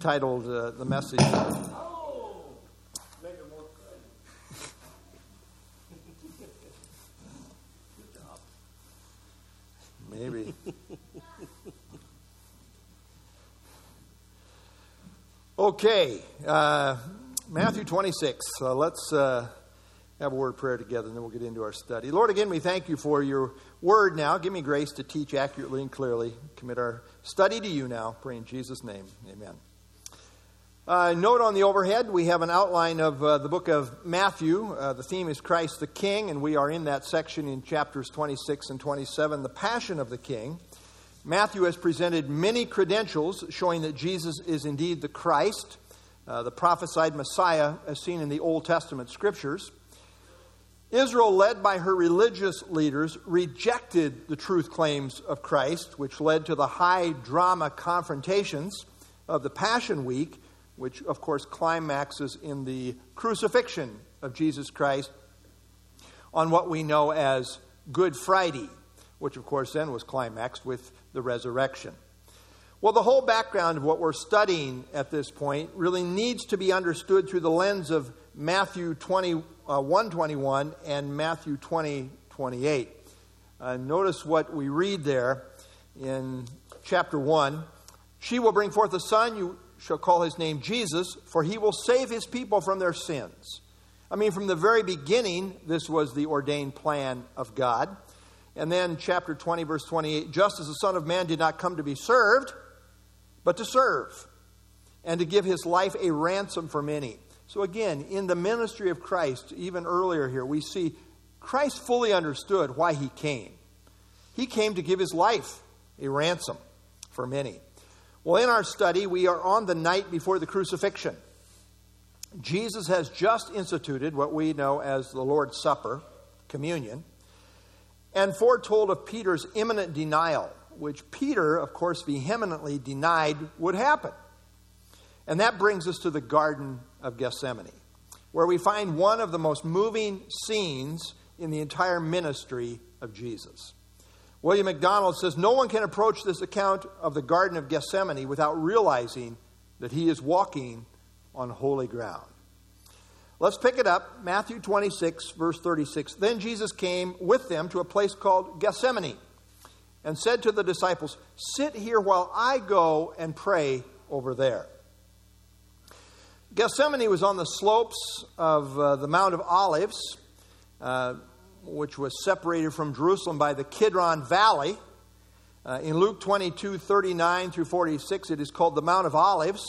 titled uh, the message. Maybe. okay, uh, Matthew 26. Uh, let's have a word of prayer together, and then we'll get into our study. Lord, again, we thank you for your word now. Give me grace to teach accurately and clearly. Commit our study to you now. Pray in Jesus' name. Amen. Uh, note on the overhead, we have an outline of uh, the book of Matthew. Uh, the theme is Christ the King, and we are in that section in chapters 26 and 27, the Passion of the King. Matthew has presented many credentials showing that Jesus is indeed the Christ, uh, the prophesied Messiah as seen in the Old Testament scriptures. Israel, led by her religious leaders, rejected the truth claims of Christ, which led to the high drama confrontations of the Passion Week which of course climaxes in the crucifixion of Jesus Christ on what we know as Good Friday, which of course then was climaxed with the resurrection. Well, the whole background of what we're studying at this point really needs to be understood through the lens of Matthew 21 uh, 21 and Matthew 20 28. Uh, notice what we read there in chapter 1. She will bring forth a son, you shall call his name Jesus, for he will save his people from their sins. I mean, from the very beginning, this was the ordained plan of God. And then, chapter 20, verse 28 just as the Son of Man did not come to be served, but to serve, and to give his life a ransom for many. So, again, in the ministry of Christ, even earlier here, we see Christ fully understood why he came. He came to give his life a ransom for many. Well, in our study, we are on the night before the crucifixion. Jesus has just instituted what we know as the Lord's Supper, communion, and foretold of Peter's imminent denial, which Peter, of course, vehemently denied would happen. And that brings us to the Garden of Gethsemane, where we find one of the most moving scenes in the entire ministry of Jesus. William MacDonald says no one can approach this account of the Garden of Gethsemane without realizing that he is walking on holy ground. Let's pick it up. Matthew 26, verse 36. Then Jesus came with them to a place called Gethsemane and said to the disciples, Sit here while I go and pray over there. Gethsemane was on the slopes of uh, the Mount of Olives. Uh, which was separated from Jerusalem by the Kidron Valley. Uh, in Luke 22 39 through 46, it is called the Mount of Olives.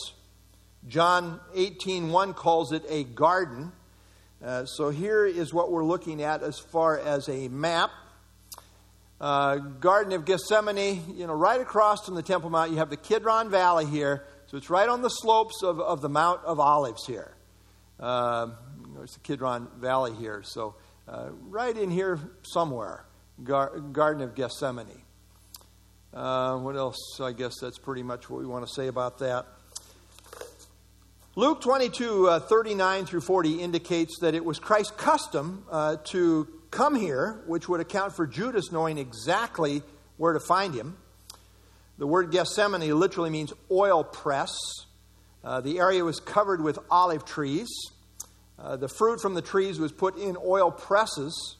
John 18 1 calls it a garden. Uh, so here is what we're looking at as far as a map. Uh, garden of Gethsemane, you know, right across from the Temple Mount, you have the Kidron Valley here. So it's right on the slopes of, of the Mount of Olives here. Uh, there's the Kidron Valley here. So uh, right in here somewhere, Gar- Garden of Gethsemane. Uh, what else? I guess that's pretty much what we want to say about that. Luke 22, uh, 39 through 40 indicates that it was Christ's custom uh, to come here, which would account for Judas knowing exactly where to find him. The word Gethsemane literally means oil press. Uh, the area was covered with olive trees. Uh, the fruit from the trees was put in oil presses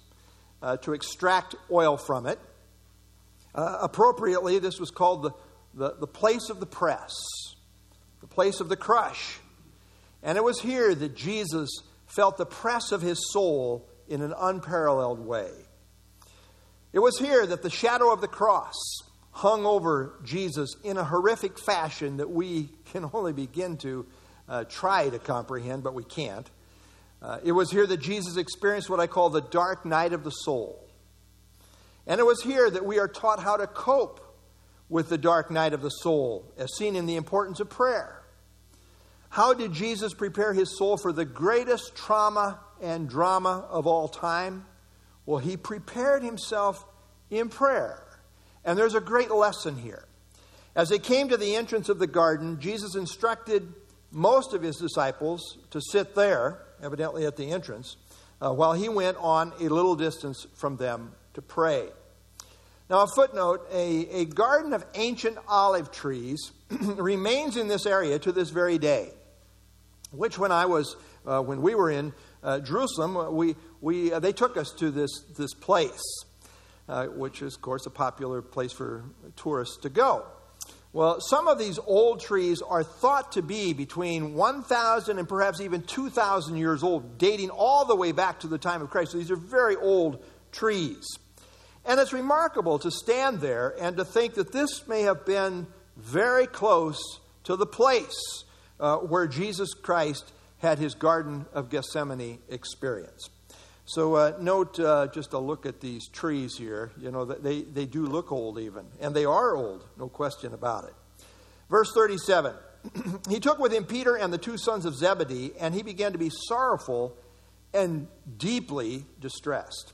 uh, to extract oil from it. Uh, appropriately, this was called the, the, the place of the press, the place of the crush. And it was here that Jesus felt the press of his soul in an unparalleled way. It was here that the shadow of the cross hung over Jesus in a horrific fashion that we can only begin to uh, try to comprehend, but we can't. Uh, it was here that Jesus experienced what I call the dark night of the soul. And it was here that we are taught how to cope with the dark night of the soul, as seen in the importance of prayer. How did Jesus prepare his soul for the greatest trauma and drama of all time? Well, he prepared himself in prayer. And there's a great lesson here. As they came to the entrance of the garden, Jesus instructed most of his disciples to sit there evidently at the entrance, uh, while he went on a little distance from them to pray. Now, a footnote a, a garden of ancient olive trees remains in this area to this very day. Which, when I was, uh, when we were in uh, Jerusalem, we, we, uh, they took us to this, this place, uh, which is, of course, a popular place for tourists to go. Well, some of these old trees are thought to be between 1,000 and perhaps even 2,000 years old, dating all the way back to the time of Christ. So these are very old trees. And it's remarkable to stand there and to think that this may have been very close to the place uh, where Jesus Christ had his Garden of Gethsemane experience. So, uh, note uh, just a look at these trees here. You know, they, they do look old, even. And they are old, no question about it. Verse 37 He took with him Peter and the two sons of Zebedee, and he began to be sorrowful and deeply distressed.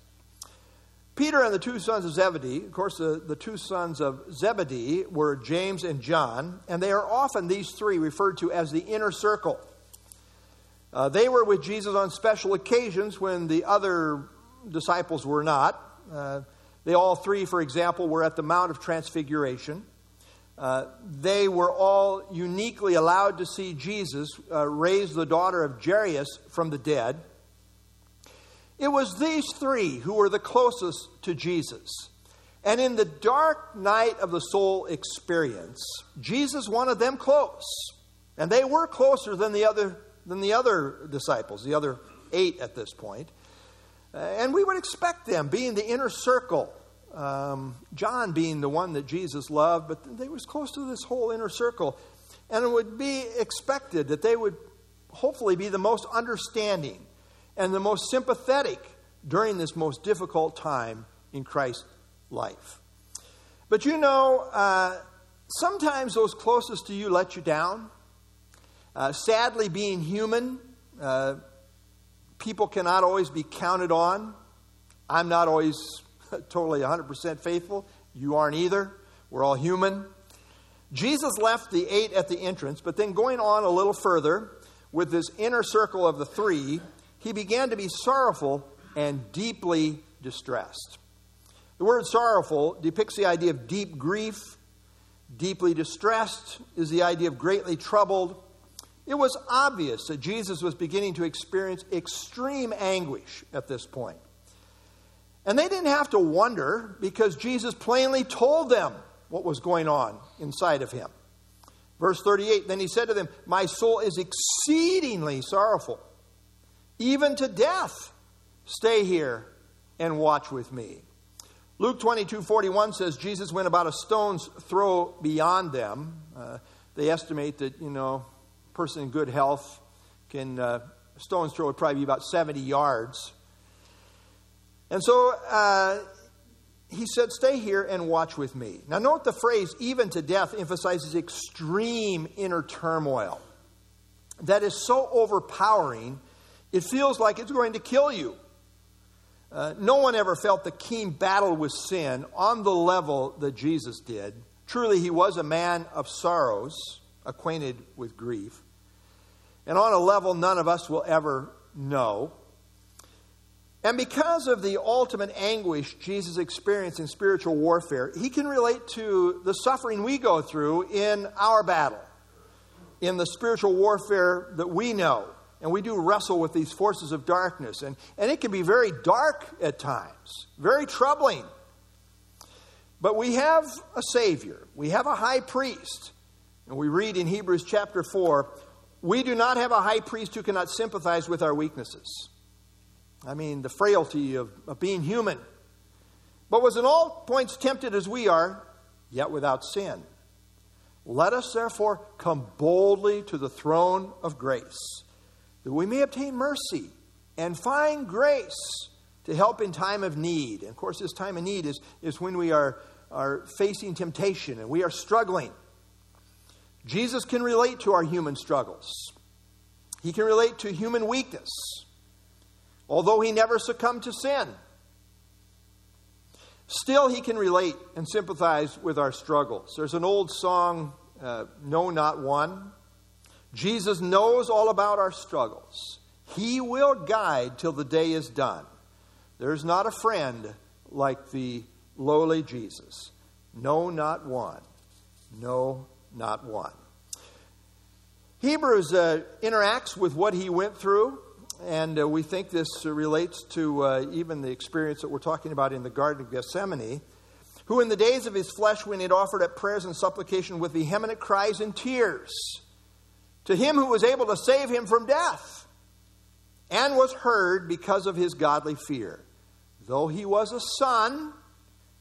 Peter and the two sons of Zebedee, of course, the, the two sons of Zebedee were James and John, and they are often, these three, referred to as the inner circle. Uh, they were with Jesus on special occasions when the other disciples were not. Uh, they all three, for example, were at the Mount of Transfiguration. Uh, they were all uniquely allowed to see Jesus uh, raise the daughter of Jairus from the dead. It was these three who were the closest to Jesus. And in the dark night of the soul experience, Jesus wanted them close. And they were closer than the other than the other disciples, the other eight at this point. Uh, and we would expect them being the inner circle, um, John being the one that Jesus loved, but they was close to this whole inner circle. And it would be expected that they would hopefully be the most understanding and the most sympathetic during this most difficult time in Christ's life. But you know, uh, sometimes those closest to you let you down. Uh, sadly, being human, uh, people cannot always be counted on. I'm not always totally 100% faithful. You aren't either. We're all human. Jesus left the eight at the entrance, but then going on a little further with this inner circle of the three, he began to be sorrowful and deeply distressed. The word sorrowful depicts the idea of deep grief. Deeply distressed is the idea of greatly troubled. It was obvious that Jesus was beginning to experience extreme anguish at this point. And they didn't have to wonder because Jesus plainly told them what was going on inside of him. Verse 38 Then he said to them, My soul is exceedingly sorrowful, even to death. Stay here and watch with me. Luke 22 41 says Jesus went about a stone's throw beyond them. Uh, they estimate that, you know, person in good health can, uh, stone's throw would probably be about 70 yards. And so uh, he said, Stay here and watch with me. Now, note the phrase, even to death, emphasizes extreme inner turmoil that is so overpowering, it feels like it's going to kill you. Uh, no one ever felt the keen battle with sin on the level that Jesus did. Truly, he was a man of sorrows, acquainted with grief and on a level none of us will ever know. And because of the ultimate anguish Jesus experienced in spiritual warfare, he can relate to the suffering we go through in our battle, in the spiritual warfare that we know. And we do wrestle with these forces of darkness. And, and it can be very dark at times, very troubling. But we have a Savior, we have a high priest. And we read in Hebrews chapter 4 we do not have a high priest who cannot sympathize with our weaknesses. I mean, the frailty of, of being human. But was in all points tempted as we are, yet without sin. Let us therefore come boldly to the throne of grace, that we may obtain mercy and find grace to help in time of need. And of course, this time of need is, is when we are, are facing temptation and we are struggling. Jesus can relate to our human struggles. He can relate to human weakness, although he never succumbed to sin. Still, he can relate and sympathize with our struggles. There's an old song, uh, No Not One. Jesus knows all about our struggles. He will guide till the day is done. There's not a friend like the lowly Jesus. No, not one. No, not one. Hebrews uh, interacts with what he went through, and uh, we think this relates to uh, even the experience that we're talking about in the Garden of Gethsemane. Who, in the days of his flesh, when he had offered up prayers and supplication with vehement cries and tears, to him who was able to save him from death, and was heard because of his godly fear. Though he was a son,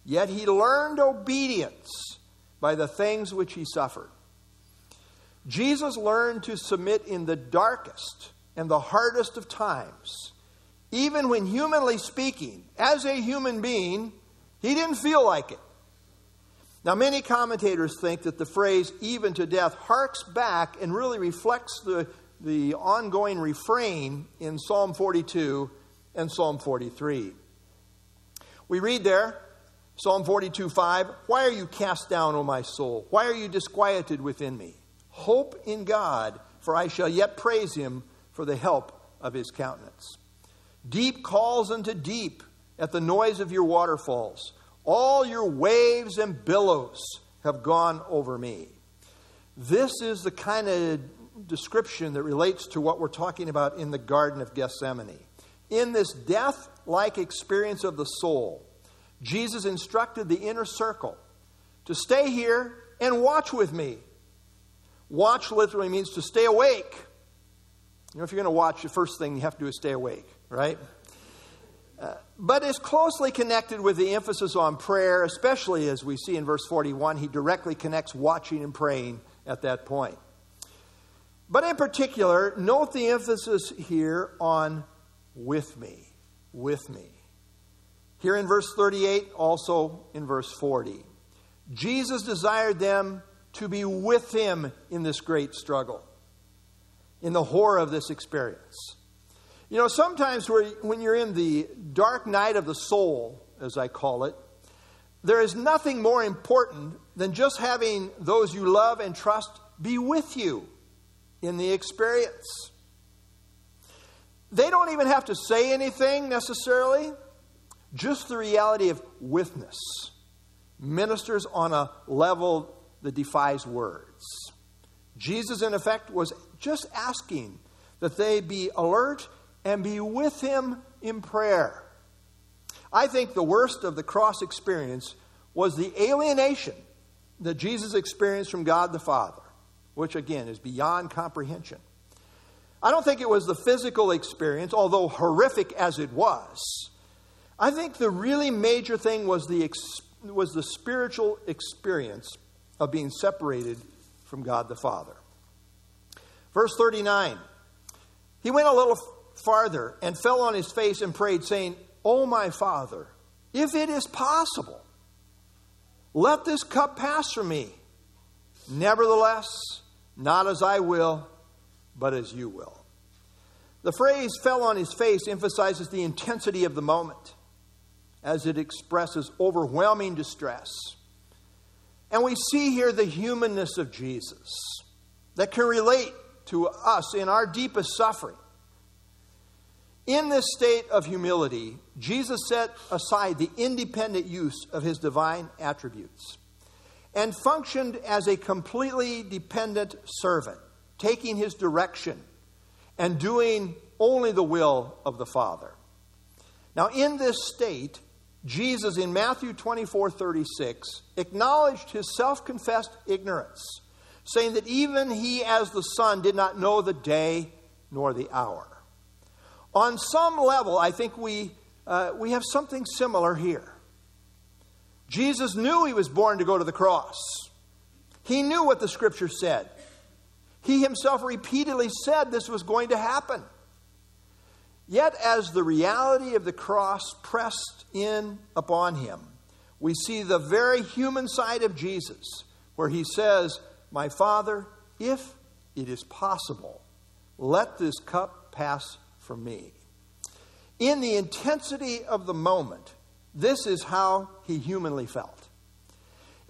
yet he learned obedience by the things which he suffered. Jesus learned to submit in the darkest and the hardest of times, even when, humanly speaking, as a human being, he didn't feel like it. Now, many commentators think that the phrase even to death harks back and really reflects the, the ongoing refrain in Psalm 42 and Psalm 43. We read there, Psalm 42 5, Why are you cast down, O my soul? Why are you disquieted within me? Hope in God, for I shall yet praise him for the help of his countenance. Deep calls unto deep at the noise of your waterfalls. All your waves and billows have gone over me. This is the kind of description that relates to what we're talking about in the Garden of Gethsemane. In this death like experience of the soul, Jesus instructed the inner circle to stay here and watch with me. Watch literally means to stay awake. You know, if you're going to watch, the first thing you have to do is stay awake, right? Uh, but is closely connected with the emphasis on prayer, especially as we see in verse 41. He directly connects watching and praying at that point. But in particular, note the emphasis here on with me. With me. Here in verse 38, also in verse 40. Jesus desired them to be with him in this great struggle, in the horror of this experience. You know, sometimes when you're in the dark night of the soul, as I call it, there is nothing more important than just having those you love and trust be with you in the experience. They don't even have to say anything necessarily, just the reality of witness ministers on a level that defies words. Jesus, in effect, was just asking that they be alert and be with him in prayer. I think the worst of the cross experience was the alienation that Jesus experienced from God the Father, which again is beyond comprehension. I don't think it was the physical experience, although horrific as it was. I think the really major thing was the, was the spiritual experience of being separated from God the Father. Verse 39 He went a little farther and fell on his face and prayed, saying, O my Father, if it is possible, let this cup pass from me. Nevertheless, not as I will, but as you will. The phrase fell on his face emphasizes the intensity of the moment as it expresses overwhelming distress. And we see here the humanness of Jesus that can relate to us in our deepest suffering. In this state of humility, Jesus set aside the independent use of his divine attributes and functioned as a completely dependent servant, taking his direction and doing only the will of the Father. Now, in this state, Jesus in Matthew 24 36 acknowledged his self confessed ignorance, saying that even he, as the Son, did not know the day nor the hour. On some level, I think we, uh, we have something similar here. Jesus knew he was born to go to the cross, he knew what the scripture said. He himself repeatedly said this was going to happen. Yet, as the reality of the cross pressed in upon him, we see the very human side of Jesus, where he says, My Father, if it is possible, let this cup pass from me. In the intensity of the moment, this is how he humanly felt.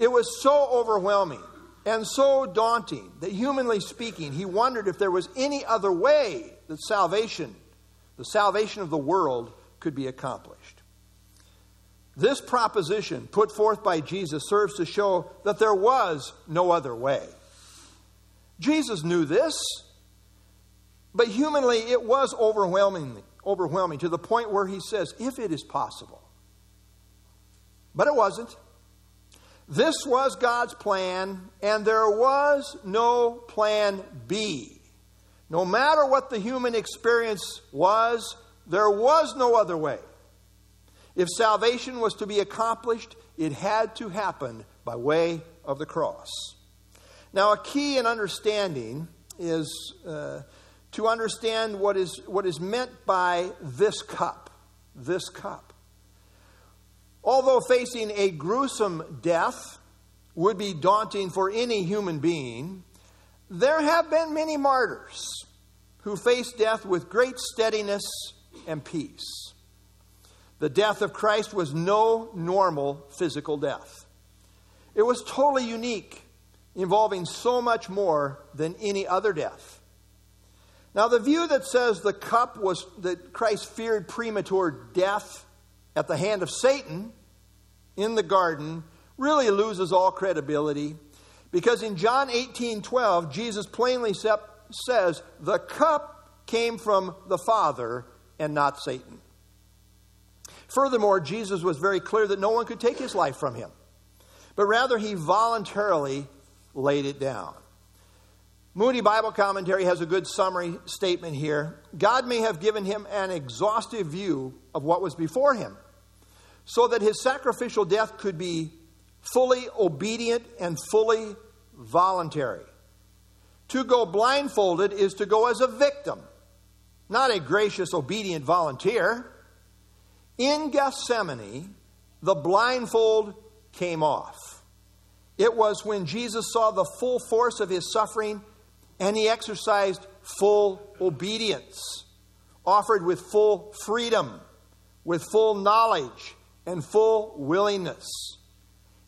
It was so overwhelming and so daunting that, humanly speaking, he wondered if there was any other way that salvation, the salvation of the world, could be accomplished. This proposition put forth by Jesus serves to show that there was no other way. Jesus knew this, but humanly it was overwhelming, overwhelming to the point where he says, if it is possible. But it wasn't. This was God's plan, and there was no plan B. No matter what the human experience was, there was no other way. If salvation was to be accomplished, it had to happen by way of the cross. Now, a key in understanding is uh, to understand what is, what is meant by this cup. This cup. Although facing a gruesome death would be daunting for any human being, there have been many martyrs who faced death with great steadiness and peace. The death of Christ was no normal physical death. It was totally unique, involving so much more than any other death. Now, the view that says the cup was that Christ feared premature death at the hand of Satan in the garden really loses all credibility because in John 18 12, Jesus plainly says, The cup came from the Father and not Satan. Furthermore, Jesus was very clear that no one could take his life from him, but rather he voluntarily laid it down. Moody Bible Commentary has a good summary statement here. God may have given him an exhaustive view of what was before him so that his sacrificial death could be fully obedient and fully voluntary. To go blindfolded is to go as a victim, not a gracious, obedient volunteer. In Gethsemane, the blindfold came off. It was when Jesus saw the full force of his suffering and he exercised full obedience, offered with full freedom, with full knowledge, and full willingness.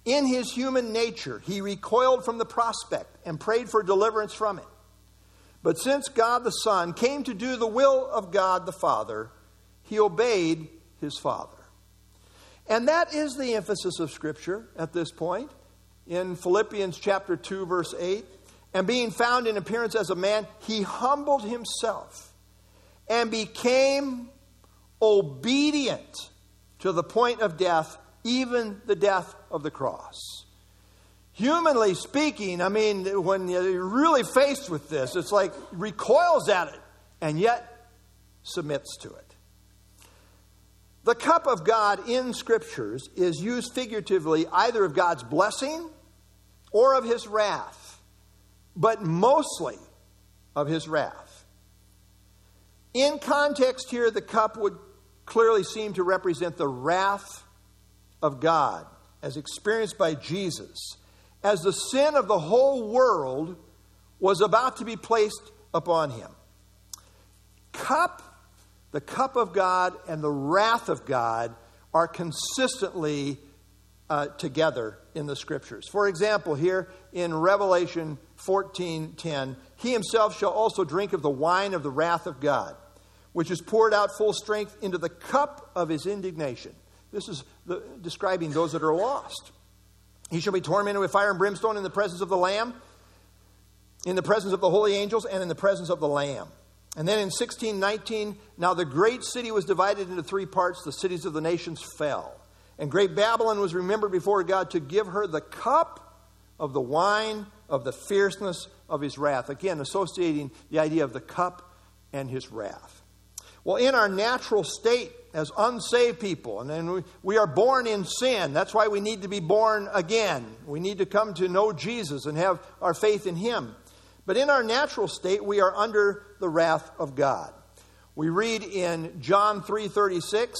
In his human nature, he recoiled from the prospect and prayed for deliverance from it. But since God the Son came to do the will of God the Father, he obeyed his Father. And that is the emphasis of Scripture at this point. In Philippians chapter 2, verse 8, and being found in appearance as a man, he humbled himself and became obedient to the point of death, even the death of the cross. Humanly speaking, I mean, when you're really faced with this, it's like recoils at it and yet submits to it. The cup of God in scriptures is used figuratively either of God's blessing or of his wrath but mostly of his wrath. In context here, the cup would clearly seem to represent the wrath of God as experienced by Jesus, as the sin of the whole world was about to be placed upon him. Cup, the cup of God, and the wrath of God are consistently uh, together in the scriptures. For example, here in Revelation 14:10, he himself shall also drink of the wine of the wrath of God, which is poured out full strength into the cup of his indignation. This is the, describing those that are lost. He shall be tormented with fire and brimstone in the presence of the Lamb, in the presence of the holy angels, and in the presence of the Lamb. And then in 1619, now the great city was divided into three parts. The cities of the nations fell. And great Babylon was remembered before God to give her the cup of the wine of the fierceness of his wrath. Again, associating the idea of the cup and his wrath. Well, in our natural state as unsaved people, and then we, are born in sin. That's why we need to be born again. We need to come to know Jesus and have our faith in him. But in our natural state, we are under the wrath of God. We read in John 3:36,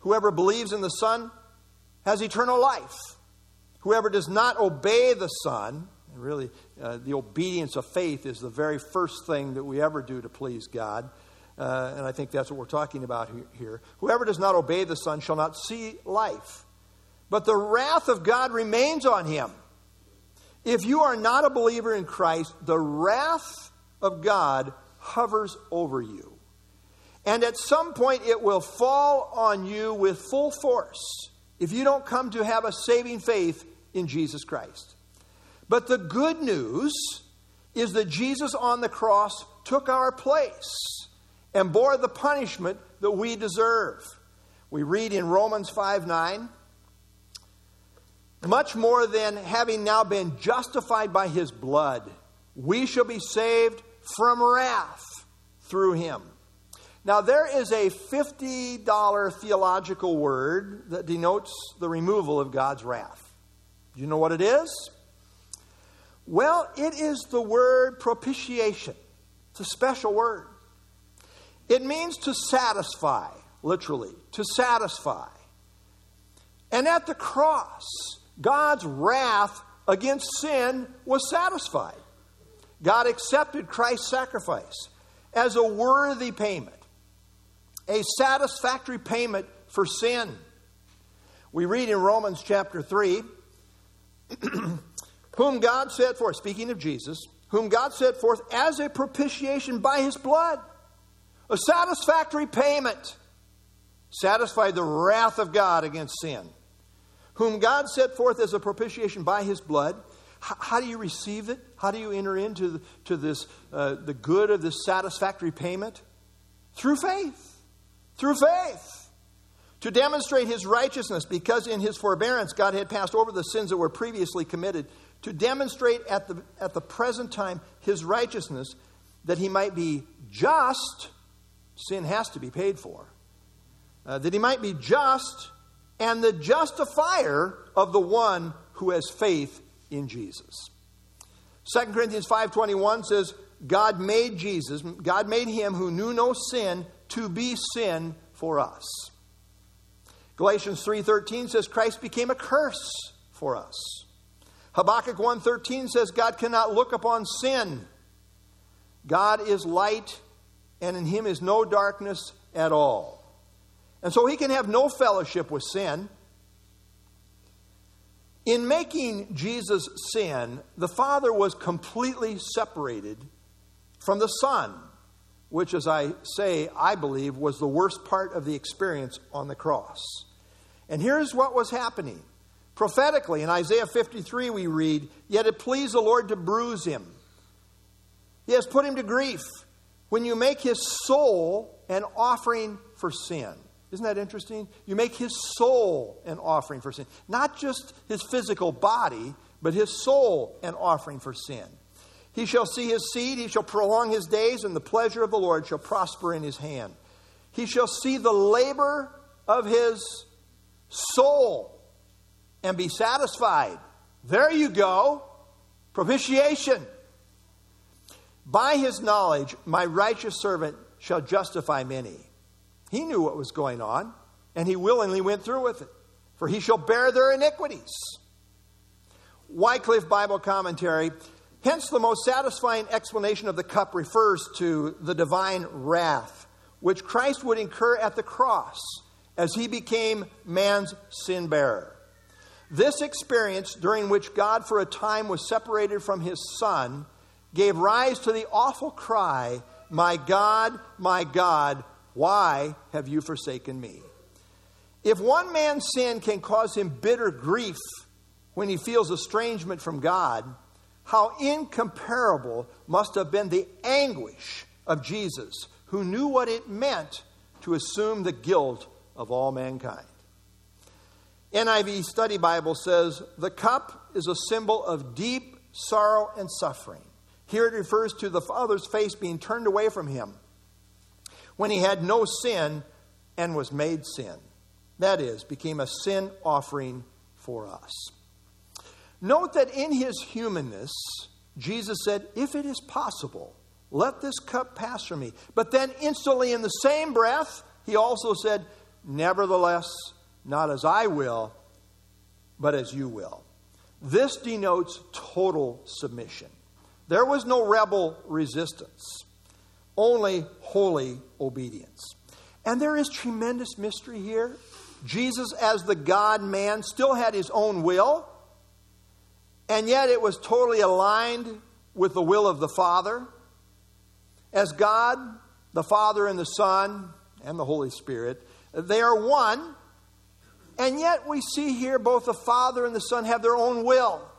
whoever believes in the Son has eternal life. Whoever does not obey the Son, and really uh, the obedience of faith is the very first thing that we ever do to please God. Uh, and I think that's what we're talking about here. Whoever does not obey the Son shall not see life, but the wrath of God remains on him. If you are not a believer in Christ, the wrath of God hovers over you. And at some point, it will fall on you with full force if you don't come to have a saving faith in Jesus Christ. But the good news is that Jesus on the cross took our place and bore the punishment that we deserve. We read in Romans 5 9, much more than having now been justified by his blood, we shall be saved from wrath through him. Now, there is a $50 theological word that denotes the removal of God's wrath. Do you know what it is? Well, it is the word propitiation. It's a special word. It means to satisfy, literally, to satisfy. And at the cross, God's wrath against sin was satisfied. God accepted Christ's sacrifice as a worthy payment, a satisfactory payment for sin. We read in Romans chapter 3 whom God set forth, speaking of Jesus, whom God set forth as a propitiation by his blood, a satisfactory payment, satisfied the wrath of God against sin. Whom God set forth as a propitiation by his blood. H- how do you receive it? How do you enter into the, to this, uh, the good of this satisfactory payment? Through faith. Through faith to demonstrate his righteousness, because in his forbearance God had passed over the sins that were previously committed, to demonstrate at the, at the present time his righteousness, that he might be just, sin has to be paid for, uh, that he might be just and the justifier of the one who has faith in Jesus. 2 Corinthians 5:21 says God made Jesus, God made him who knew no sin to be sin for us. Galatians 3:13 says Christ became a curse for us. Habakkuk 1:13 says God cannot look upon sin. God is light and in him is no darkness at all. And so he can have no fellowship with sin. In making Jesus sin, the Father was completely separated from the Son, which, as I say, I believe was the worst part of the experience on the cross. And here's what was happening. Prophetically, in Isaiah 53, we read, Yet it pleased the Lord to bruise him. He has put him to grief when you make his soul an offering for sin. Isn't that interesting? You make his soul an offering for sin. Not just his physical body, but his soul an offering for sin. He shall see his seed, he shall prolong his days, and the pleasure of the Lord shall prosper in his hand. He shall see the labor of his soul and be satisfied. There you go. Propitiation. By his knowledge, my righteous servant shall justify many. He knew what was going on, and he willingly went through with it, for he shall bear their iniquities. Wycliffe Bible Commentary. Hence, the most satisfying explanation of the cup refers to the divine wrath, which Christ would incur at the cross as he became man's sin bearer. This experience, during which God for a time was separated from his Son, gave rise to the awful cry, My God, my God, why have you forsaken me? If one man's sin can cause him bitter grief when he feels estrangement from God, how incomparable must have been the anguish of Jesus, who knew what it meant to assume the guilt of all mankind. NIV Study Bible says the cup is a symbol of deep sorrow and suffering. Here it refers to the Father's face being turned away from him when he had no sin and was made sin. That is, became a sin offering for us. Note that in his humanness, Jesus said, If it is possible, let this cup pass from me. But then, instantly, in the same breath, he also said, Nevertheless, not as I will, but as you will. This denotes total submission. There was no rebel resistance, only holy obedience. And there is tremendous mystery here. Jesus, as the God man, still had his own will, and yet it was totally aligned with the will of the Father. As God, the Father, and the Son, and the Holy Spirit they are one, and yet we see here both the Father and the Son have their own will.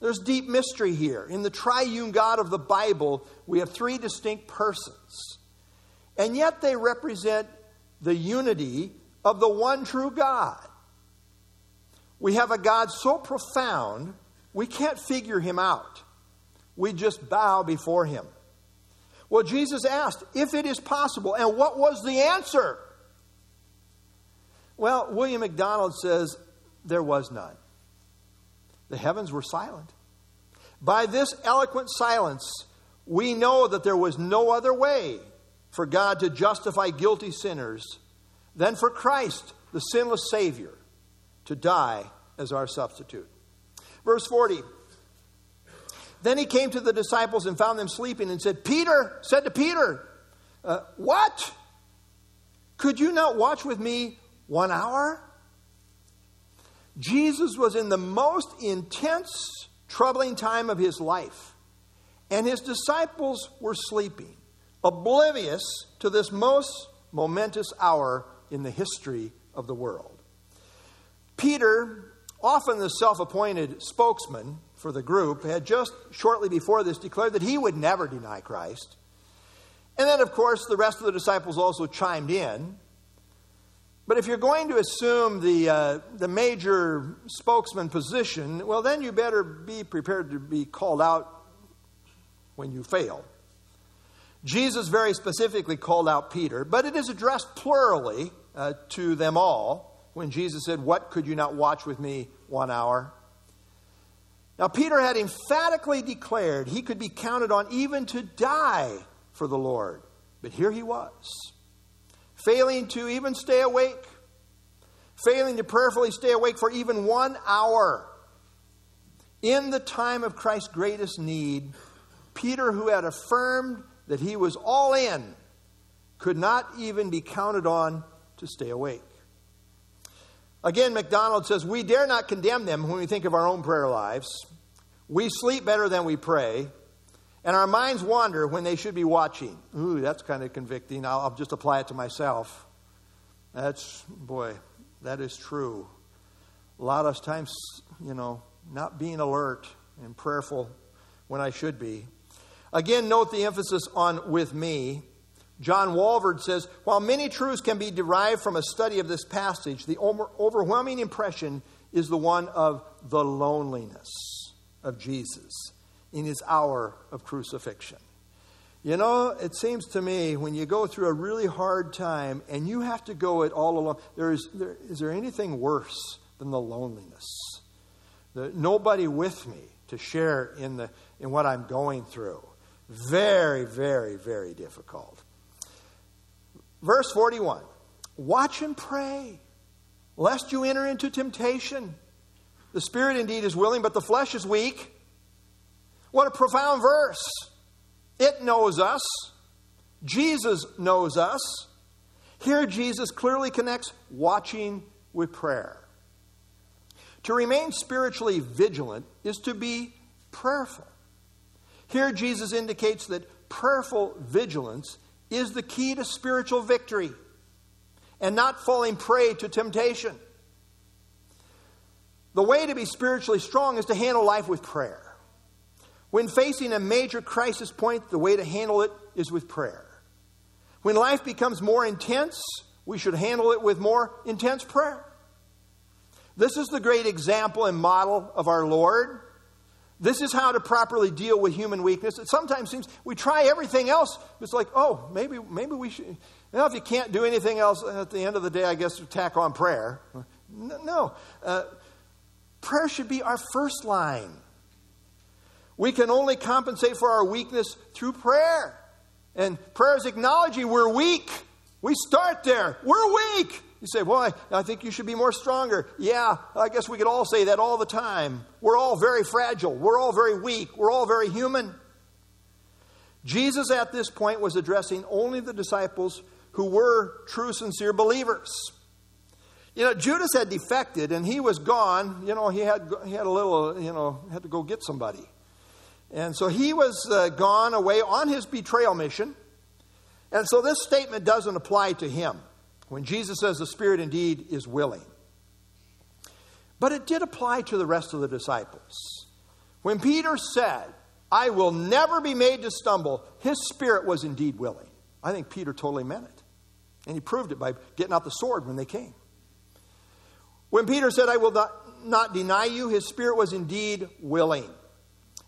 There's deep mystery here. In the triune God of the Bible, we have three distinct persons. And yet they represent the unity of the one true God. We have a God so profound, we can't figure him out. We just bow before him. Well, Jesus asked if it is possible, and what was the answer? Well, William MacDonald says there was none. The heavens were silent. By this eloquent silence, we know that there was no other way for God to justify guilty sinners than for Christ, the sinless Savior, to die as our substitute. Verse 40. Then he came to the disciples and found them sleeping and said, Peter, said to Peter, uh, What? Could you not watch with me one hour? Jesus was in the most intense, troubling time of his life, and his disciples were sleeping, oblivious to this most momentous hour in the history of the world. Peter, often the self appointed spokesman for the group, had just shortly before this declared that he would never deny Christ. And then, of course, the rest of the disciples also chimed in. But if you're going to assume the, uh, the major spokesman position, well, then you better be prepared to be called out when you fail. Jesus very specifically called out Peter, but it is addressed plurally uh, to them all when Jesus said, What could you not watch with me one hour? Now, Peter had emphatically declared he could be counted on even to die for the Lord. But here he was, failing to even stay awake, failing to prayerfully stay awake for even one hour. In the time of Christ's greatest need, Peter, who had affirmed that he was all in, could not even be counted on to stay awake. Again, MacDonald says, We dare not condemn them when we think of our own prayer lives. We sleep better than we pray, and our minds wander when they should be watching. Ooh, that's kind of convicting. I'll, I'll just apply it to myself. That's, boy, that is true. A lot of times, you know, not being alert and prayerful when I should be. Again, note the emphasis on with me. John Walvoord says While many truths can be derived from a study of this passage, the overwhelming impression is the one of the loneliness of Jesus in his hour of crucifixion. You know, it seems to me when you go through a really hard time and you have to go it all alone, there is, there, is there anything worse than the loneliness? The, nobody with me to share in, the, in what I'm going through. Very, very, very difficult. Verse 41 Watch and pray, lest you enter into temptation. The spirit indeed is willing, but the flesh is weak. What a profound verse. It knows us. Jesus knows us. Here, Jesus clearly connects watching with prayer. To remain spiritually vigilant is to be prayerful. Here, Jesus indicates that prayerful vigilance is the key to spiritual victory and not falling prey to temptation. The way to be spiritually strong is to handle life with prayer. When facing a major crisis point, the way to handle it is with prayer. When life becomes more intense, we should handle it with more intense prayer. This is the great example and model of our Lord. This is how to properly deal with human weakness. It sometimes seems we try everything else. It's like, oh, maybe, maybe we should. Now, if you can't do anything else at the end of the day, I guess tack on prayer. No. Uh, prayer should be our first line. We can only compensate for our weakness through prayer. And prayer is acknowledging we're weak. We start there. We're weak. You say, Boy, I think you should be more stronger. Yeah, I guess we could all say that all the time. We're all very fragile. We're all very weak. We're all very human. Jesus at this point was addressing only the disciples who were true, sincere believers. You know, Judas had defected and he was gone. You know, he had, he had a little, you know, had to go get somebody. And so he was uh, gone away on his betrayal mission. And so this statement doesn't apply to him when Jesus says the Spirit indeed is willing. But it did apply to the rest of the disciples. When Peter said, I will never be made to stumble, his spirit was indeed willing. I think Peter totally meant it. And he proved it by getting out the sword when they came. When Peter said, I will not, not deny you, his spirit was indeed willing.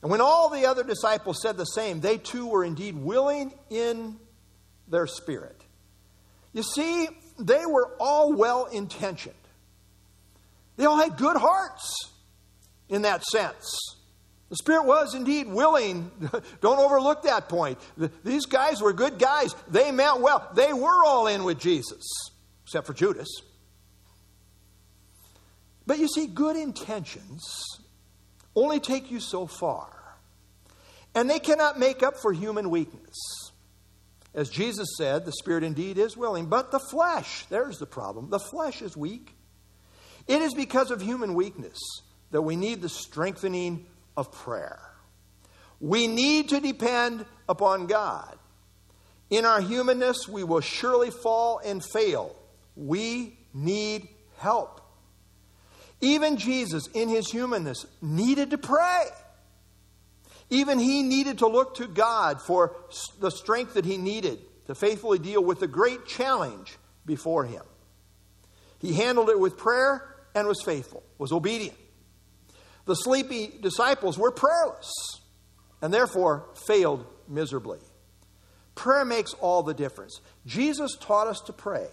And when all the other disciples said the same, they too were indeed willing in their spirit. You see, they were all well intentioned. They all had good hearts in that sense. The Spirit was indeed willing. Don't overlook that point. These guys were good guys. They meant well. They were all in with Jesus, except for Judas. But you see, good intentions only take you so far. And they cannot make up for human weakness. As Jesus said, the Spirit indeed is willing, but the flesh, there's the problem. The flesh is weak. It is because of human weakness that we need the strengthening of prayer. We need to depend upon God. In our humanness, we will surely fall and fail. We need help. Even Jesus, in his humanness, needed to pray. Even he needed to look to God for the strength that he needed to faithfully deal with the great challenge before him. He handled it with prayer and was faithful, was obedient. The sleepy disciples were prayerless and therefore failed miserably. Prayer makes all the difference. Jesus taught us to pray.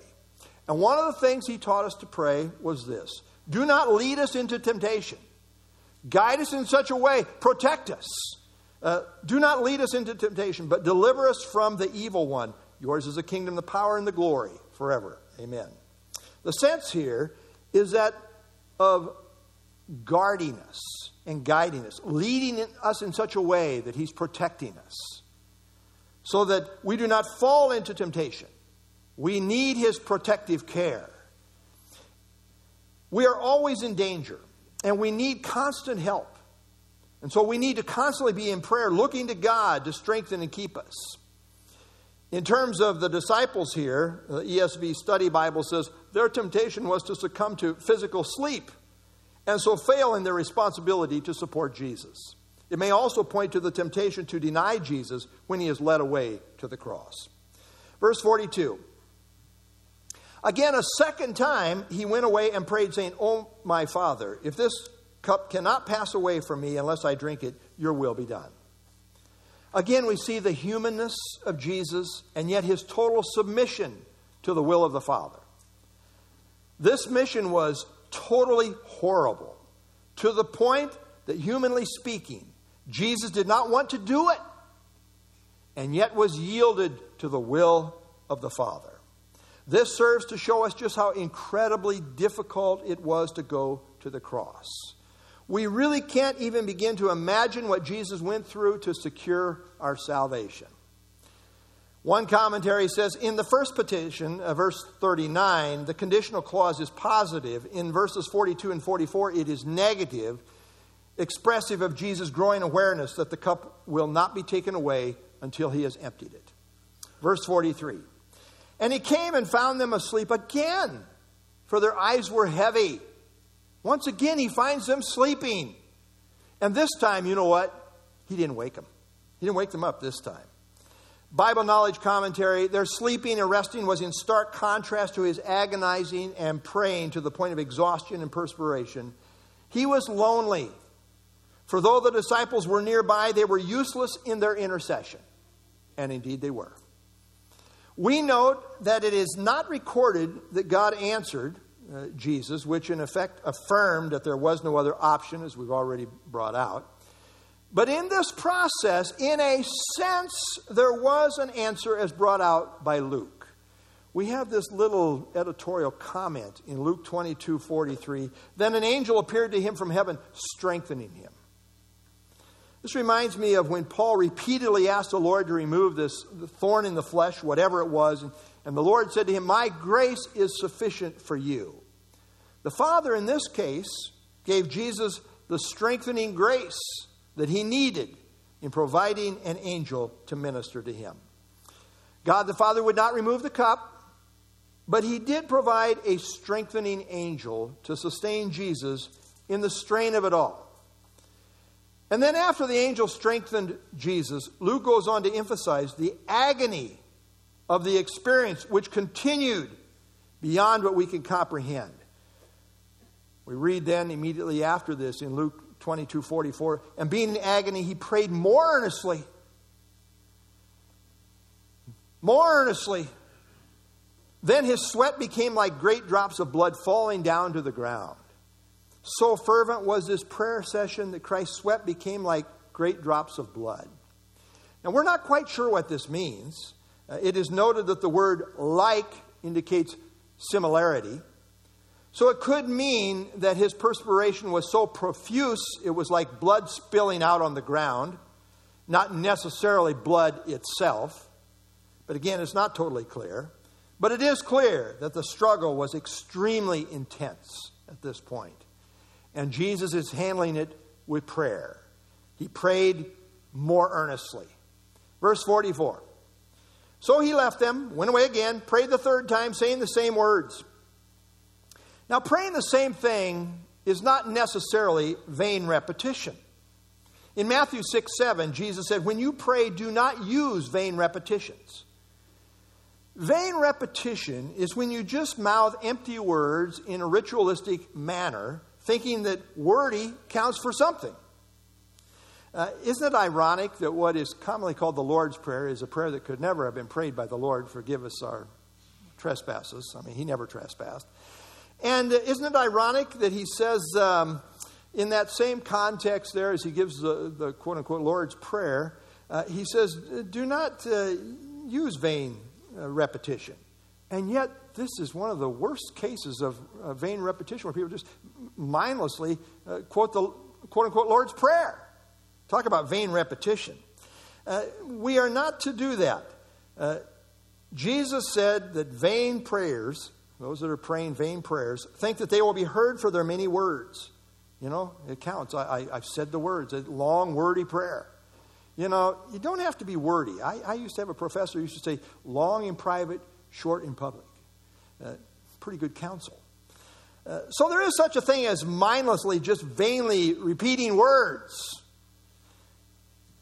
And one of the things he taught us to pray was this Do not lead us into temptation. Guide us in such a way, protect us. Uh, do not lead us into temptation, but deliver us from the evil one. Yours is the kingdom, the power, and the glory forever. Amen. The sense here is that of guarding us and guiding us, leading us in such a way that He's protecting us so that we do not fall into temptation. We need His protective care. We are always in danger, and we need constant help. And so we need to constantly be in prayer, looking to God to strengthen and keep us. In terms of the disciples here, the ESV Study Bible says their temptation was to succumb to physical sleep and so fail in their responsibility to support Jesus. It may also point to the temptation to deny Jesus when he is led away to the cross. Verse 42. Again, a second time he went away and prayed, saying, Oh, my Father, if this cup cannot pass away from me unless I drink it, your will be done. Again, we see the humanness of Jesus and yet his total submission to the will of the Father. This mission was totally horrible to the point that, humanly speaking, Jesus did not want to do it and yet was yielded to the will of the Father. This serves to show us just how incredibly difficult it was to go to the cross. We really can't even begin to imagine what Jesus went through to secure our salvation. One commentary says in the first petition, uh, verse 39, the conditional clause is positive. In verses 42 and 44, it is negative, expressive of Jesus' growing awareness that the cup will not be taken away until he has emptied it. Verse 43 And he came and found them asleep again, for their eyes were heavy. Once again, he finds them sleeping. And this time, you know what? He didn't wake them. He didn't wake them up this time. Bible Knowledge Commentary, their sleeping and resting was in stark contrast to his agonizing and praying to the point of exhaustion and perspiration. He was lonely. For though the disciples were nearby, they were useless in their intercession. And indeed they were. We note that it is not recorded that God answered uh, Jesus, which in effect affirmed that there was no other option, as we've already brought out. But in this process, in a sense, there was an answer as brought out by Luke. We have this little editorial comment in Luke 22 43. Then an angel appeared to him from heaven, strengthening him. This reminds me of when Paul repeatedly asked the Lord to remove this thorn in the flesh, whatever it was, and, and the Lord said to him, My grace is sufficient for you. The Father, in this case, gave Jesus the strengthening grace that he needed in providing an angel to minister to him. God the Father would not remove the cup, but he did provide a strengthening angel to sustain Jesus in the strain of it all. And then, after the angel strengthened Jesus, Luke goes on to emphasize the agony of the experience, which continued beyond what we can comprehend. We read then immediately after this in Luke 22 44, and being in agony, he prayed more earnestly. More earnestly. Then his sweat became like great drops of blood falling down to the ground. So fervent was this prayer session that Christ's sweat became like great drops of blood. Now, we're not quite sure what this means. Uh, it is noted that the word like indicates similarity. So it could mean that his perspiration was so profuse it was like blood spilling out on the ground, not necessarily blood itself. But again, it's not totally clear. But it is clear that the struggle was extremely intense at this point and Jesus is handling it with prayer. He prayed more earnestly. Verse 44. So he left them, went away again, prayed the third time, saying the same words. Now, praying the same thing is not necessarily vain repetition. In Matthew 6 7, Jesus said, When you pray, do not use vain repetitions. Vain repetition is when you just mouth empty words in a ritualistic manner thinking that wordy counts for something. Uh, isn't it ironic that what is commonly called the Lord's Prayer is a prayer that could never have been prayed by the Lord, forgive us our trespasses? I mean, he never trespassed. And uh, isn't it ironic that he says um, in that same context there, as he gives the, the quote unquote Lord's Prayer, uh, he says, Do not uh, use vain uh, repetition. And yet, this is one of the worst cases of uh, vain repetition where people just mindlessly uh, quote the quote unquote Lord's Prayer. Talk about vain repetition. Uh, we are not to do that. Uh, Jesus said that vain prayers, those that are praying vain prayers, think that they will be heard for their many words. You know, it counts. I, I, have said the words, a long, wordy prayer. You know, you don't have to be wordy. I, I used to have a professor who used to say, long in private, short in public. Uh, pretty good counsel. Uh, so there is such a thing as mindlessly, just vainly repeating words.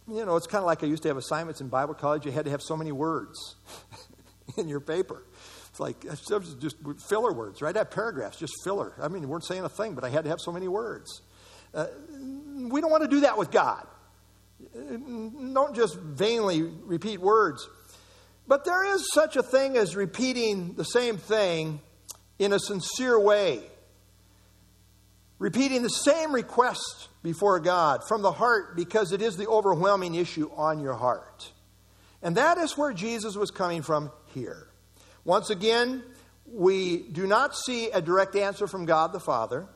You know, it's kind of like I used to have assignments in Bible college. You had to have so many words in your paper. It's like just filler words, right? I have paragraphs, just filler. I mean, you weren't saying a thing, but I had to have so many words. Uh, we don't want to do that with God. Don't just vainly repeat words. But there is such a thing as repeating the same thing in a sincere way. Repeating the same request before God from the heart because it is the overwhelming issue on your heart. And that is where Jesus was coming from here. Once again, we do not see a direct answer from God the Father.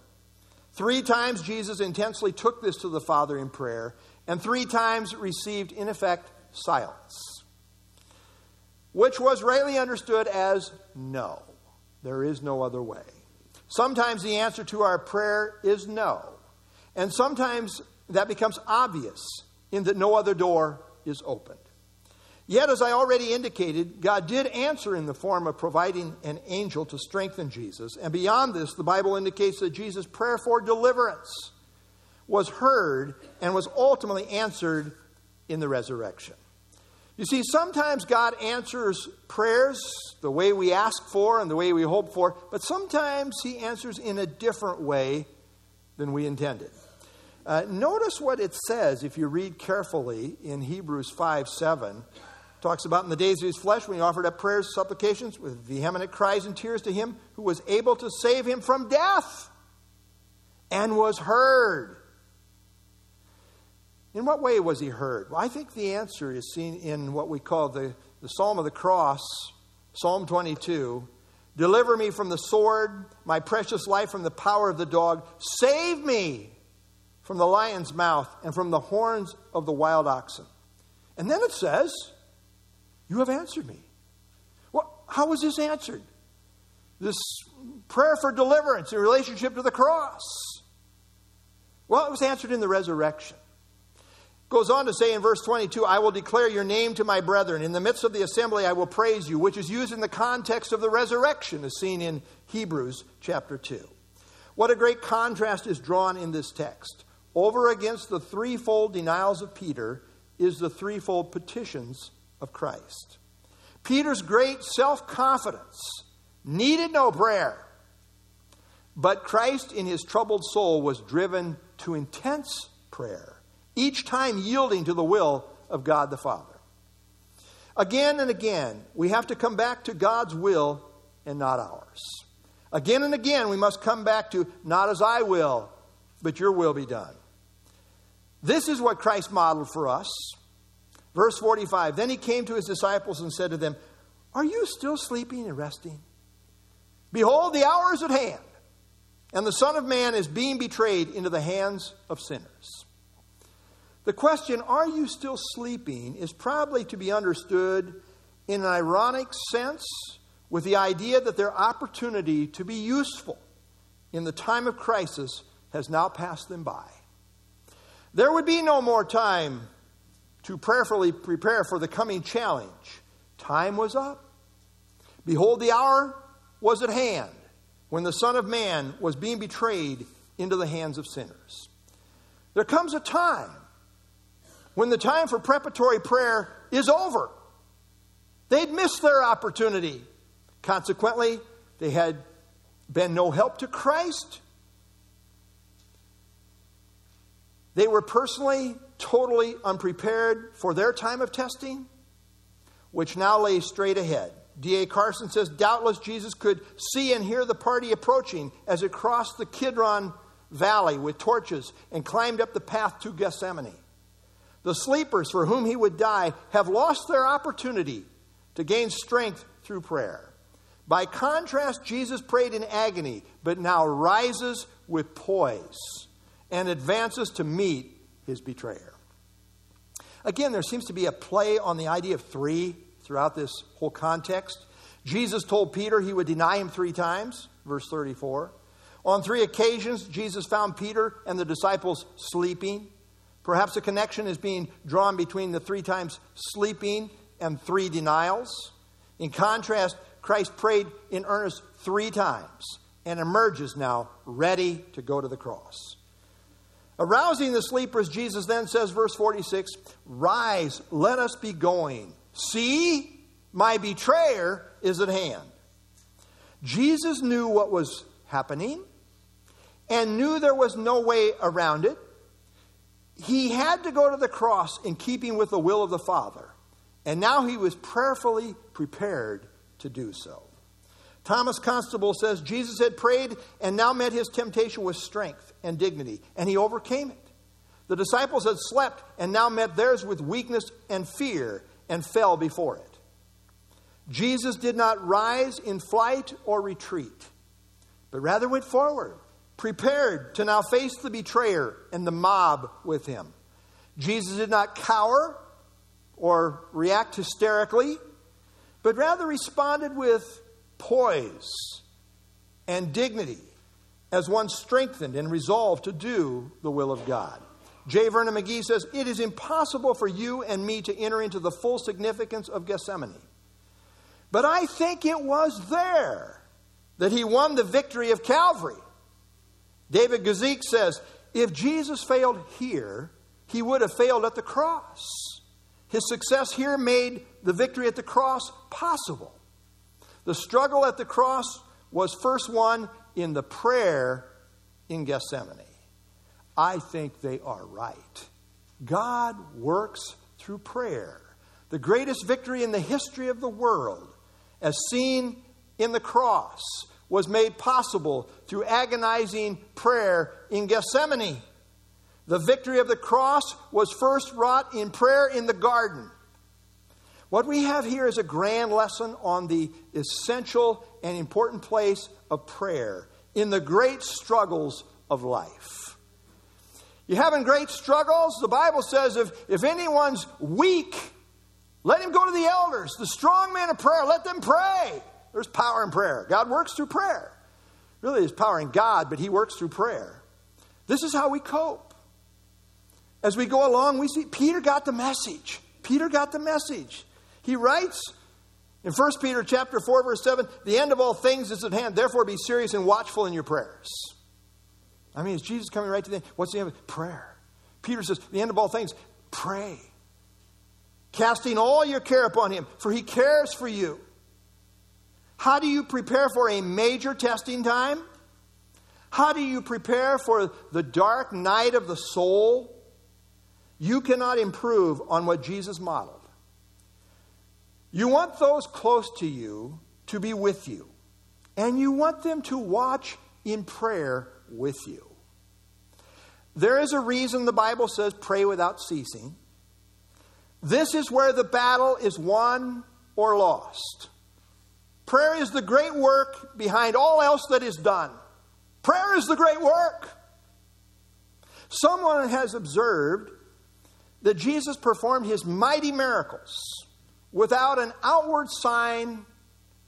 Three times Jesus intensely took this to the Father in prayer, and three times received, in effect, silence which was rightly understood as no. There is no other way. Sometimes the answer to our prayer is no. And sometimes that becomes obvious in that no other door is opened. Yet, as I already indicated, God did answer in the form of providing an angel to strengthen Jesus. And beyond this, the Bible indicates that Jesus' prayer for deliverance was heard and was ultimately answered in the resurrection. You see, sometimes God answers prayers the way we ask for and the way we hope for, but sometimes He answers in a different way than we intended. Uh, notice what it says if you read carefully in Hebrews 5 7. Talks about in the days of his flesh when he offered up prayers, supplications with vehement cries and tears to him who was able to save him from death and was heard. In what way was he heard? Well, I think the answer is seen in what we call the, the Psalm of the Cross, Psalm 22. Deliver me from the sword, my precious life from the power of the dog. Save me from the lion's mouth and from the horns of the wild oxen. And then it says, You have answered me. Well, how was this answered? This prayer for deliverance in relationship to the cross. Well, it was answered in the resurrection. Goes on to say in verse 22, I will declare your name to my brethren. In the midst of the assembly, I will praise you, which is used in the context of the resurrection, as seen in Hebrews chapter 2. What a great contrast is drawn in this text. over against the threefold denials of Peter is the threefold petitions of Christ. Peter's great self confidence needed no prayer, but Christ in his troubled soul was driven to intense prayer, each time yielding to the will of God the Father. Again and again, we have to come back to God's will and not ours. Again and again, we must come back to not as I will, but your will be done. This is what Christ modeled for us. Verse 45 Then he came to his disciples and said to them, Are you still sleeping and resting? Behold, the hour is at hand, and the Son of Man is being betrayed into the hands of sinners. The question, Are you still sleeping? is probably to be understood in an ironic sense with the idea that their opportunity to be useful in the time of crisis has now passed them by. There would be no more time to prayerfully prepare for the coming challenge. Time was up. Behold, the hour was at hand when the Son of Man was being betrayed into the hands of sinners. There comes a time when the time for preparatory prayer is over. They'd missed their opportunity. Consequently, they had been no help to Christ. They were personally totally unprepared for their time of testing, which now lay straight ahead. D.A. Carson says doubtless Jesus could see and hear the party approaching as it crossed the Kidron Valley with torches and climbed up the path to Gethsemane. The sleepers for whom he would die have lost their opportunity to gain strength through prayer. By contrast, Jesus prayed in agony, but now rises with poise and advances to meet his betrayer. Again, there seems to be a play on the idea of three throughout this whole context. Jesus told Peter he would deny him three times, verse 34. On three occasions, Jesus found Peter and the disciples sleeping. Perhaps a connection is being drawn between the three times sleeping and three denials. In contrast, Christ prayed in earnest three times and emerges now ready to go to the cross. Arousing the sleepers, Jesus then says, verse 46 Rise, let us be going. See, my betrayer is at hand. Jesus knew what was happening and knew there was no way around it. He had to go to the cross in keeping with the will of the Father. And now he was prayerfully prepared to do so. Thomas Constable says Jesus had prayed and now met his temptation with strength and dignity, and he overcame it. The disciples had slept and now met theirs with weakness and fear and fell before it. Jesus did not rise in flight or retreat, but rather went forward, prepared to now face the betrayer and the mob with him. Jesus did not cower or react hysterically but rather responded with poise and dignity as one strengthened and resolved to do the will of God. J. Vernon McGee says, It is impossible for you and me to enter into the full significance of Gethsemane. But I think it was there that he won the victory of Calvary. David Guzik says, If Jesus failed here, he would have failed at the cross. His success here made the victory at the cross possible. The struggle at the cross was first won in the prayer in Gethsemane. I think they are right. God works through prayer. The greatest victory in the history of the world, as seen in the cross, was made possible through agonizing prayer in Gethsemane. The victory of the cross was first wrought in prayer in the garden. What we have here is a grand lesson on the essential and important place of prayer in the great struggles of life. You having great struggles? The Bible says if, if anyone's weak, let him go to the elders, the strong men of prayer, let them pray. There's power in prayer. God works through prayer. Really, there's power in God, but He works through prayer. This is how we cope. As we go along, we see Peter got the message. Peter got the message. He writes in 1 Peter chapter 4 verse 7, the end of all things is at hand. Therefore be serious and watchful in your prayers. I mean, is Jesus coming right to the end? What's the end of Prayer. Peter says, the end of all things, pray. Casting all your care upon him, for he cares for you. How do you prepare for a major testing time? How do you prepare for the dark night of the soul? You cannot improve on what Jesus modeled. You want those close to you to be with you, and you want them to watch in prayer with you. There is a reason the Bible says pray without ceasing. This is where the battle is won or lost. Prayer is the great work behind all else that is done. Prayer is the great work. Someone has observed that Jesus performed his mighty miracles without an outward sign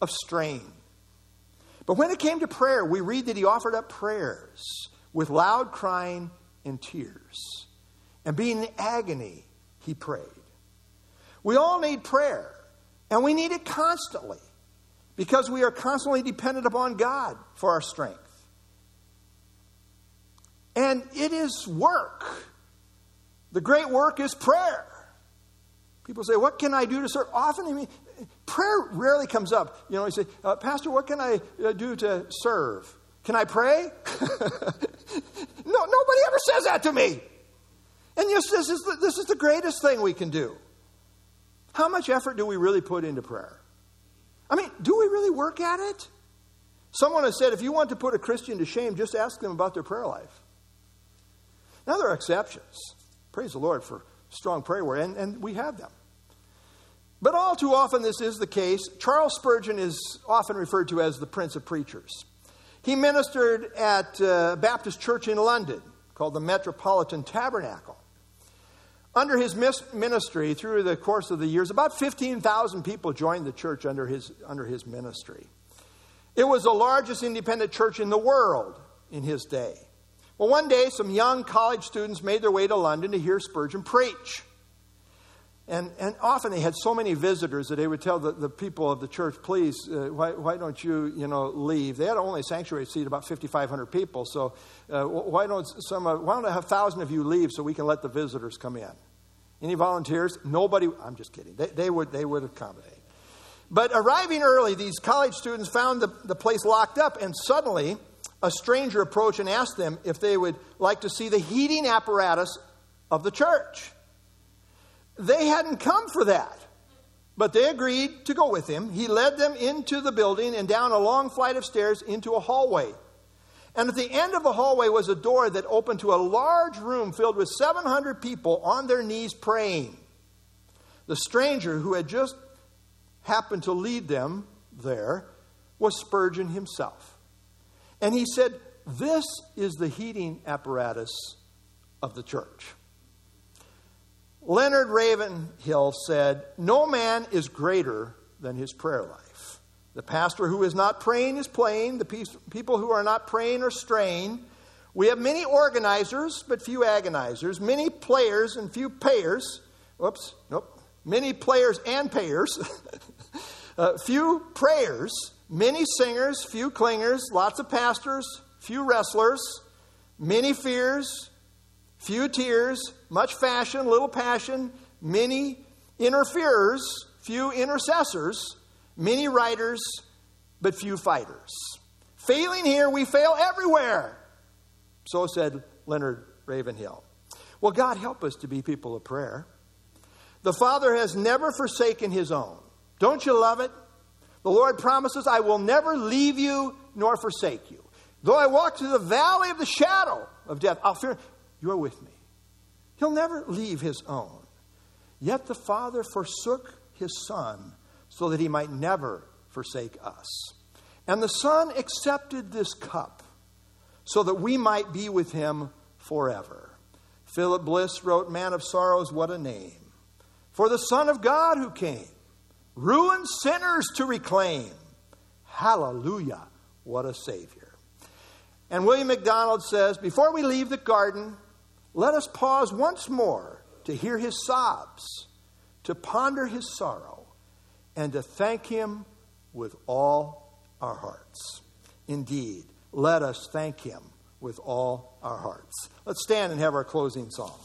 of strain. But when it came to prayer, we read that he offered up prayers with loud crying and tears. And being in agony, he prayed. We all need prayer, and we need it constantly because we are constantly dependent upon God for our strength. And it is work. The great work is prayer. People say, What can I do to serve? Often, I mean, prayer rarely comes up. You know, you say, uh, Pastor, what can I uh, do to serve? Can I pray? no, nobody ever says that to me. And yes, this is, the, this is the greatest thing we can do. How much effort do we really put into prayer? I mean, do we really work at it? Someone has said if you want to put a Christian to shame, just ask them about their prayer life. Now, there are exceptions. Praise the Lord for strong prayer word, and, and we have them. But all too often, this is the case. Charles Spurgeon is often referred to as the Prince of Preachers. He ministered at a Baptist church in London called the Metropolitan Tabernacle. Under his ministry, through the course of the years, about 15,000 people joined the church under his, under his ministry. It was the largest independent church in the world in his day. Well, one day, some young college students made their way to London to hear Spurgeon preach. And, and often they had so many visitors that they would tell the, the people of the church, please, uh, why, why don't you, you know, leave? They had only a sanctuary seat about 5,500 people, so uh, why don't some, uh, why don't a thousand of you leave so we can let the visitors come in? Any volunteers? Nobody, I'm just kidding. They, they, would, they would accommodate. But arriving early, these college students found the, the place locked up, and suddenly a stranger approached and asked them if they would like to see the heating apparatus of the church. They hadn't come for that, but they agreed to go with him. He led them into the building and down a long flight of stairs into a hallway. And at the end of the hallway was a door that opened to a large room filled with 700 people on their knees praying. The stranger who had just happened to lead them there was Spurgeon himself. And he said, This is the heating apparatus of the church. Leonard Ravenhill said, No man is greater than his prayer life. The pastor who is not praying is playing. The people who are not praying are straying. We have many organizers, but few agonizers. Many players and few payers. Whoops, nope. Many players and payers. uh, few prayers. Many singers, few clingers, lots of pastors, few wrestlers, many fears, few tears, much fashion, little passion, many interferers, few intercessors, many writers, but few fighters. Failing here, we fail everywhere. So said Leonard Ravenhill. Well, God help us to be people of prayer. The Father has never forsaken his own. Don't you love it? The Lord promises, I will never leave you nor forsake you. Though I walk through the valley of the shadow of death, I'll fear you are with me. He'll never leave his own. Yet the Father forsook his Son so that he might never forsake us. And the Son accepted this cup so that we might be with him forever. Philip Bliss wrote, Man of Sorrows, what a name. For the Son of God who came ruined sinners to reclaim. Hallelujah, what a Savior. And William MacDonald says Before we leave the garden, let us pause once more to hear his sobs, to ponder his sorrow, and to thank him with all our hearts. Indeed, let us thank him with all our hearts. Let's stand and have our closing song.